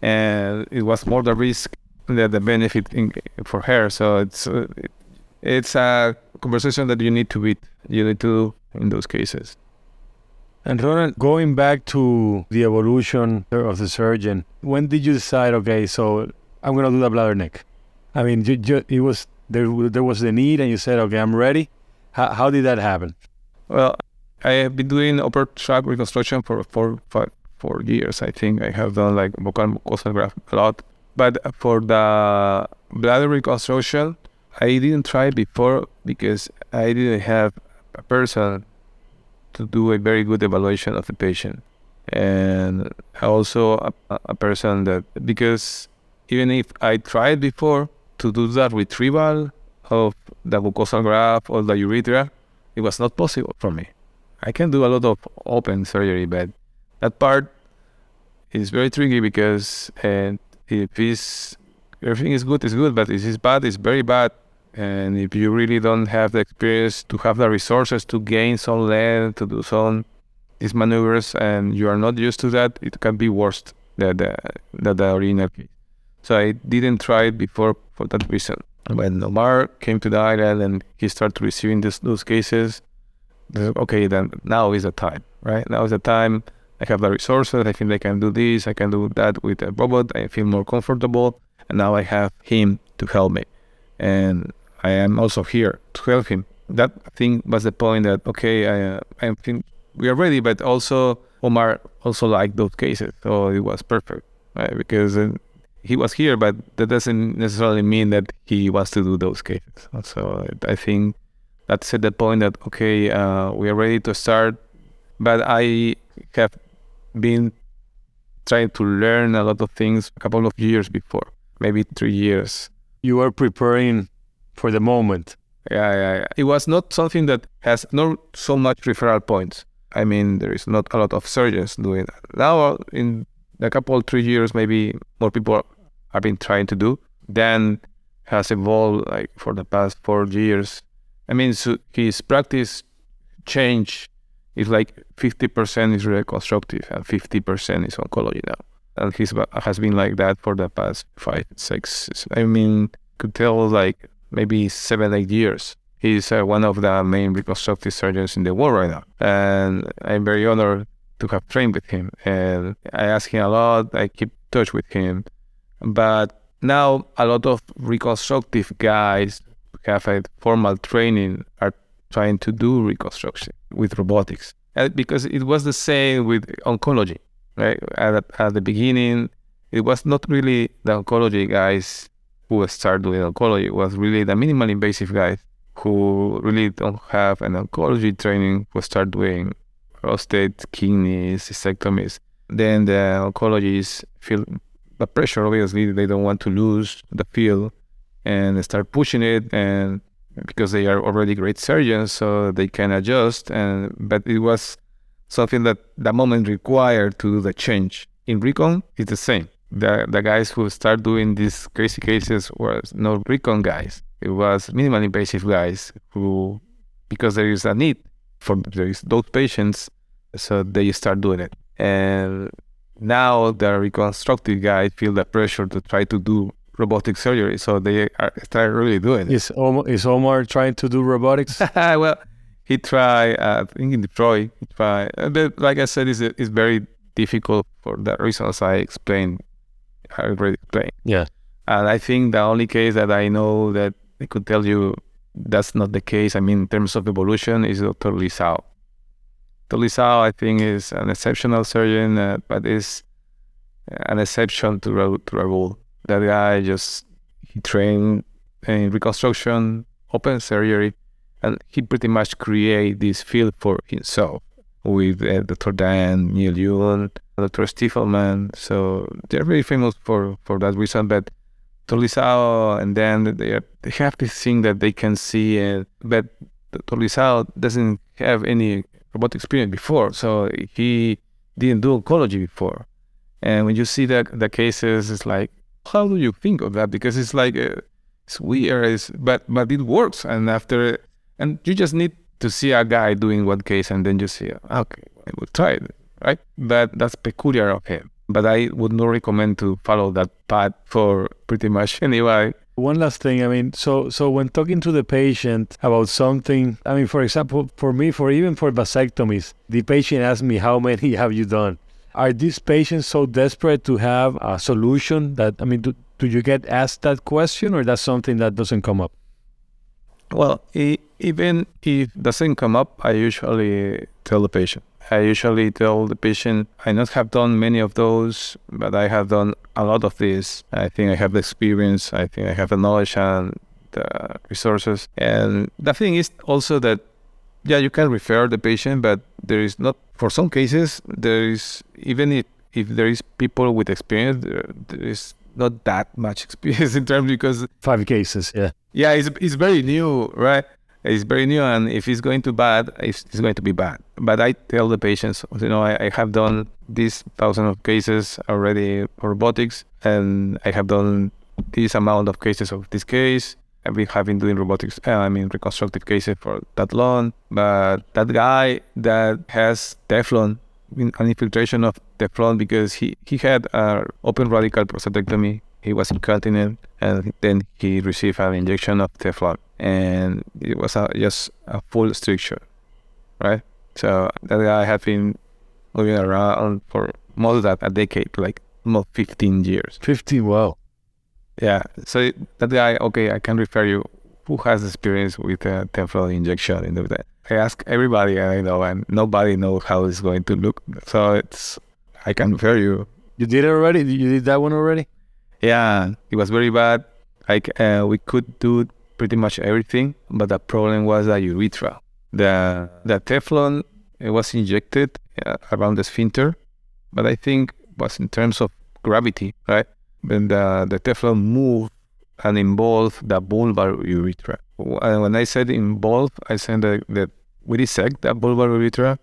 and it was more the risk than the benefit in, for her. So it's uh, it's a conversation that you need to be you need to in those cases. And Ronald, going back to the evolution of the surgeon, when did you decide? Okay, so I'm going to do the bladder neck. I mean, you, you, it was there. There was the need, and you said, "Okay, I'm ready." How, how did that happen? Well, I have been doing upper tract reconstruction for four, five, for years. I think I have done like buccal mucosal graft a lot. But for the bladder reconstruction, I didn't try before because I didn't have a person to do a very good evaluation of the patient. And also a, a person that, because even if I tried before to do that retrieval of the mucosal graft or the urethra, it was not possible for me. I can do a lot of open surgery, but that part is very tricky because and if it's everything is good, it's good, but if it's bad, it's very bad. And if you really don't have the experience to have the resources to gain some length, to do some these maneuvers, and you are not used to that, it can be worse than the, than the original case. So I didn't try it before for that reason. When Omar came to the island and he started receiving this, those cases, okay, then now is the time, right? Now is the time. I have the resources. I think I can do this. I can do that with a robot. I feel more comfortable. And now I have him to help me. And I am also here to help him. That thing was the point that, okay, I, uh, I think we are ready, but also Omar also liked those cases. So it was perfect, right? Because uh, he was here, but that doesn't necessarily mean that he wants to do those cases. So I think that's at the point that okay, uh, we are ready to start. But I have been trying to learn a lot of things a couple of years before, maybe three years. You were preparing for the moment. Yeah, yeah, yeah. It was not something that has not so much referral points. I mean, there is not a lot of surgeons doing that. Now, in a couple, three years, maybe more people have been trying to do. Then has evolved like for the past four years. I mean, so his practice change is like 50% is reconstructive and 50% is oncology now. And he has been like that for the past five, six, I mean, could tell like maybe seven, eight years. He's uh, one of the main reconstructive surgeons in the world right now. And I'm very honored to have trained with him. And I ask him a lot. I keep touch with him. But now a lot of reconstructive guys have a formal training are trying to do reconstruction with robotics. And because it was the same with oncology, right? At, at the beginning, it was not really the oncology guys who started doing oncology. It was really the minimal invasive guys who really don't have an oncology training who start doing prostate, kidneys, cystectomies. Then the oncologists feel the pressure. Obviously, they don't want to lose the field and start pushing it, and because they are already great surgeons, so they can adjust. And but it was something that the moment required to do the change. In recon, it's the same. The the guys who start doing these crazy cases were not recon guys. It was minimally invasive guys who, because there is a need for there is those patients, so they start doing it. And now the reconstructive guys feel the pressure to try to do robotic surgery, so they are start really doing it. Is Omar, is Omar trying to do robotics? [LAUGHS] well, he tried. Uh, I think in Detroit, he tried. Uh, but like I said, it's, it's very difficult for the reasons I explained. I already explained. Yeah. And I think the only case that I know that I could tell you that's not the case. I mean, in terms of evolution, is Dr. Lee Zhao. Tolisao, I think, is an exceptional surgeon, uh, but is an exception to, to the rule. That guy just he trained in reconstruction, open surgery, and he pretty much create this field for himself with uh, Dr. Daniel Eun, Dr. Stifelman. So they're very famous for, for that reason. But Dr. Lee Zhao, and then they, are, they have this thing that they can see, uh, but Dr. Lee Zhao doesn't have any robotic experience before, so he didn't do oncology before. And when you see the the cases, it's like, how do you think of that? Because it's like uh, it's weird, it's, but but it works. And after, and you just need to see a guy doing one case, and then you see, okay, I will try it, right? But that's peculiar of him. But I would not recommend to follow that path for pretty much [LAUGHS] anybody one last thing, I mean, so so when talking to the patient about something, I mean, for example, for me, for even for vasectomies, the patient asks me, "How many have you done?" Are these patients so desperate to have a solution that I mean, do, do you get asked that question, or that's something that doesn't come up? Well, even if it doesn't come up, I usually tell the patient, I usually tell the patient, I not have done many of those, but I have done a lot of this. I think I have the experience. I think I have the knowledge and the resources. And the thing is also that, yeah, you can refer the patient, but there is not, for some cases, there is, even if, if there is people with experience, there, there is not that much [LAUGHS] experience in terms because five cases, yeah, yeah, it's it's very new, right? It's very new, and if it's going to bad, it's, it's going to be bad. But I tell the patients, you know, I, I have done these thousand of cases already for robotics, and I have done this amount of cases of this case. I've been doing robotics, uh, I mean reconstructive cases for that long. But that guy that has Teflon, an infiltration of Teflon because he, he had an open radical prostatectomy. He was incontinent and then he received an injection of Teflon and it was a, just a full stricture, right? So that guy had been moving around for more than a decade, like almost 15 years. 15, wow. Yeah. So that guy, okay, I can refer you. Who has experience with a Teflon injection in the I ask everybody I know, and nobody knows how it's going to look. So it's I can refer you. You did it already. You did that one already. Yeah, it was very bad. Like uh, we could do pretty much everything, but the problem was the urethra. The the Teflon it was injected uh, around the sphincter, but I think was in terms of gravity, right? When uh, the, the Teflon move and involved the bulbar urethra. And when I said involved, I said that, that we dissect that bulbar urethra,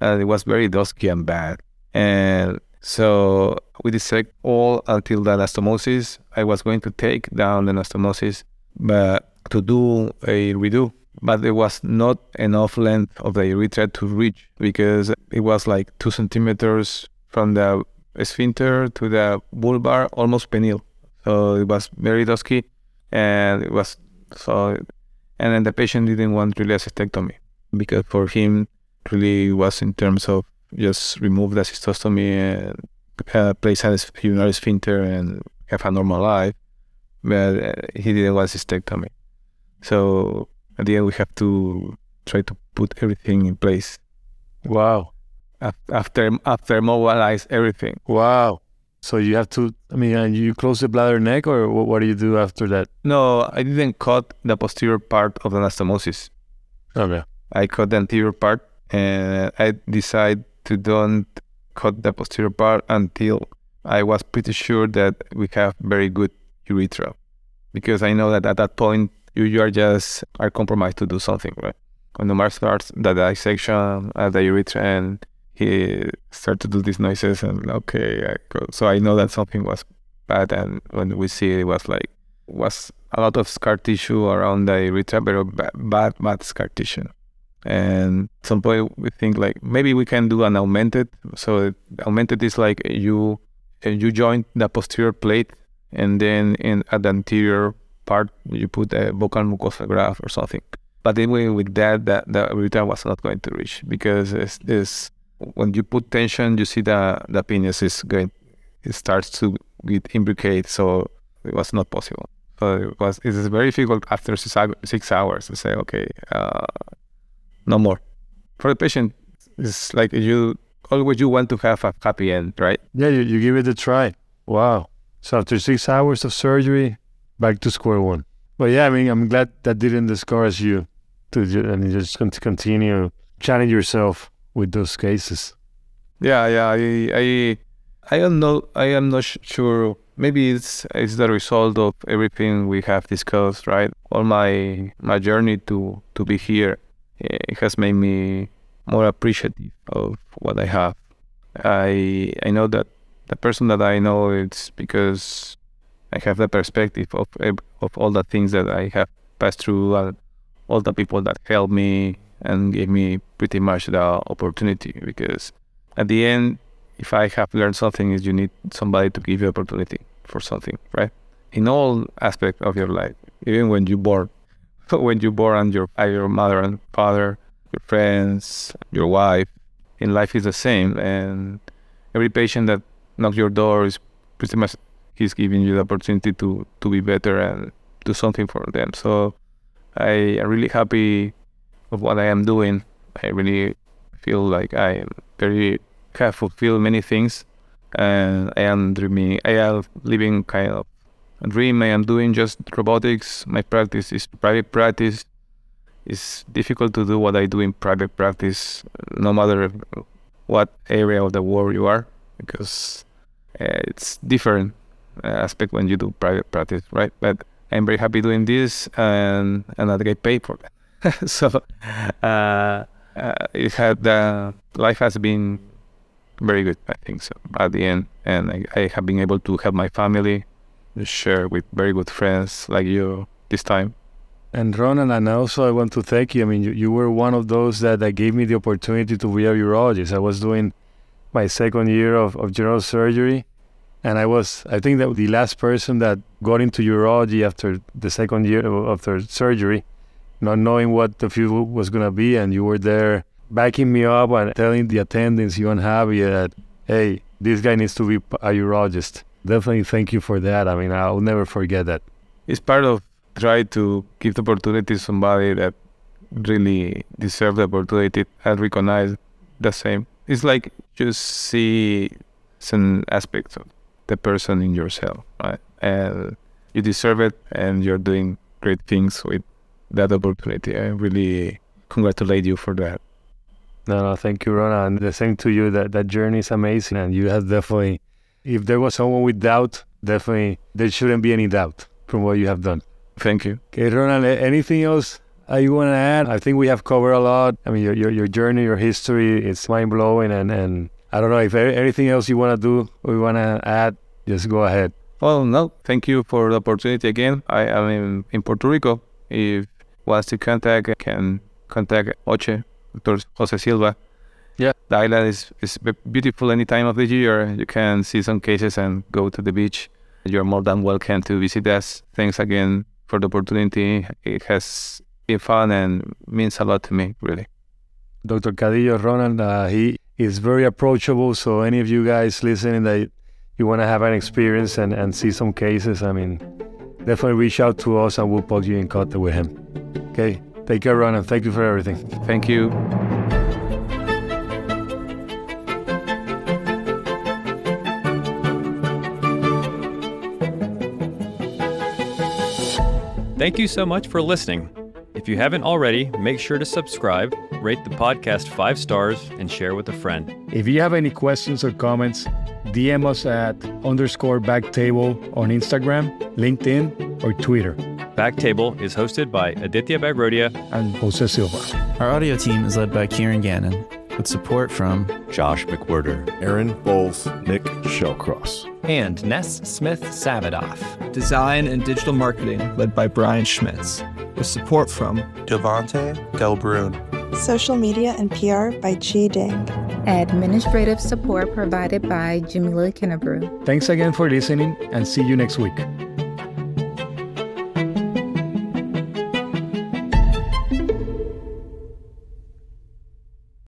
and it was very dusky and bad. And so we dissect all until the anastomosis. I was going to take down the anastomosis, but to do a redo. But there was not enough length of the urethra to reach because it was like two centimeters from the sphincter to the bulbar, almost penile. So it was very dusky, and it was so. And then the patient didn't want really a cystectomy because for him, really was in terms of just remove the cystostomy and place a urinary sphincter and have a normal life. But uh, he didn't want cystectomy. So at the end, we have to try to put everything in place. Wow after after mobilize everything. Wow. So you have to. I mean, uh, you close the bladder neck, or what, what do you do after that? No, I didn't cut the posterior part of the anastomosis. Okay. I cut the anterior part, and I decided to don't cut the posterior part until I was pretty sure that we have very good urethra, because I know that at that point you, you are just are compromised to do something, right? When the mark starts, the dissection at the urethra and he to do these noises and okay I so i know that something was bad and when we see it, it was like was a lot of scar tissue around the urethra bad, bad bad scar tissue. And at some point we think like maybe we can do an augmented. So augmented is like you you join the posterior plate and then in at the anterior part you put a buccal mucosa graft or something. But anyway with that that the urethra was not going to reach because it's, it's when you put tension, you see the the penis is going, it starts to get imbricate. So it was not possible. So it was it is very difficult after six hours to say, okay, uh, no more. For the patient, it's like you always you want to have a happy end, right? Yeah, you, you give it a try. Wow. So after six hours of surgery, back to square one. But yeah, I mean, I'm glad that didn't discourage you to and just continue challenge yourself with those cases. Yeah, yeah, I, I, I don't know. I am not sure. Maybe it's it's the result of everything we have discussed, right? All my my journey to to be here, it has made me more appreciative of what I have. I I know that the person that I know it's because I have the perspective of of all the things that I have passed through, and all the people that helped me and gave me pretty much the opportunity because at the end if i have learned something is you need somebody to give you opportunity for something right? In all aspects of your life even when you born [LAUGHS] when you born and your your mother and father your friends your wife in life is the same and every patient that knocks your door is pretty much he's giving you the opportunity to to be better and do something for them. So i am really happy of what I am doing. I really feel like I am very have fulfilled many things, and I am dreaming. I am living kind of a dream. I am doing just robotics. My practice is private practice. It's difficult to do what I do in private practice, no matter what area of the world you are, because uh, it's different uh, aspect when you do private practice, right? But I'm very happy doing this, and and I get paid for that. [LAUGHS] so uh, uh, it had uh, life has been very good. I think so at the end, and I, I have been able to help my family, share with very good friends like you, this time. And Ronan, and also I want to thank you. I mean, you, you were one of those that, that gave me the opportunity to be a urologist. I was doing my second year of, of general surgery, and I was, I think that the last person that got into urology after the second year after surgery, not knowing what the future was going to be, and you were there backing me up and telling the attendants you Javi that, hey, this guy needs to be a urologist. Definitely thank you for that. I mean, I'll never forget that. It's part of try to give the opportunity to somebody that really deserve the opportunity and recognize the same. It's like just see some aspects of the person in yourself, right? And you deserve it, and you're doing great things with that opportunity. I really congratulate you for that. No, no, thank you, Rona. And the same to you. That that journey is amazing, and you have definitely. If there was someone with doubt, definitely there shouldn't be any doubt from what you have done. Thank you. Okay, Ronald, anything else you want to add? I think we have covered a lot. I mean, your, your, your journey, your history, it's mind blowing. And, and I don't know if anything else you want to do or you want to add, just go ahead. Well, no, thank you for the opportunity again. I am in, in Puerto Rico. If wants to contact, can contact Oche, Dr. Jose Silva. Yeah. The island is, is beautiful any time of the year. You can see some cases and go to the beach. You're more than welcome to visit us. Thanks again for the opportunity. It has been fun and means a lot to me, really. Dr. Cadillo Ronald, uh, he is very approachable. So any of you guys listening that you want to have an experience and, and see some cases, I mean, definitely reach out to us and we'll put you in contact with him. Okay. Take care, Ronald. Thank you for everything. Thank you. Thank you so much for listening. If you haven't already, make sure to subscribe, rate the podcast five stars, and share with a friend. If you have any questions or comments, DM us at underscore backtable on Instagram, LinkedIn, or Twitter. Backtable is hosted by Aditya Bagrodia and Jose Silva. Our audio team is led by Kieran Gannon with support from Josh McWhirter, Aaron Bowles, Nick Shellcross, and Ness Smith Savadoff. Design and digital marketing led by Brian Schmitz, with support from Devante Delbrun. Social media and PR by Chi Ding. Administrative support provided by Jamila Kennebrew. Thanks again for listening and see you next week.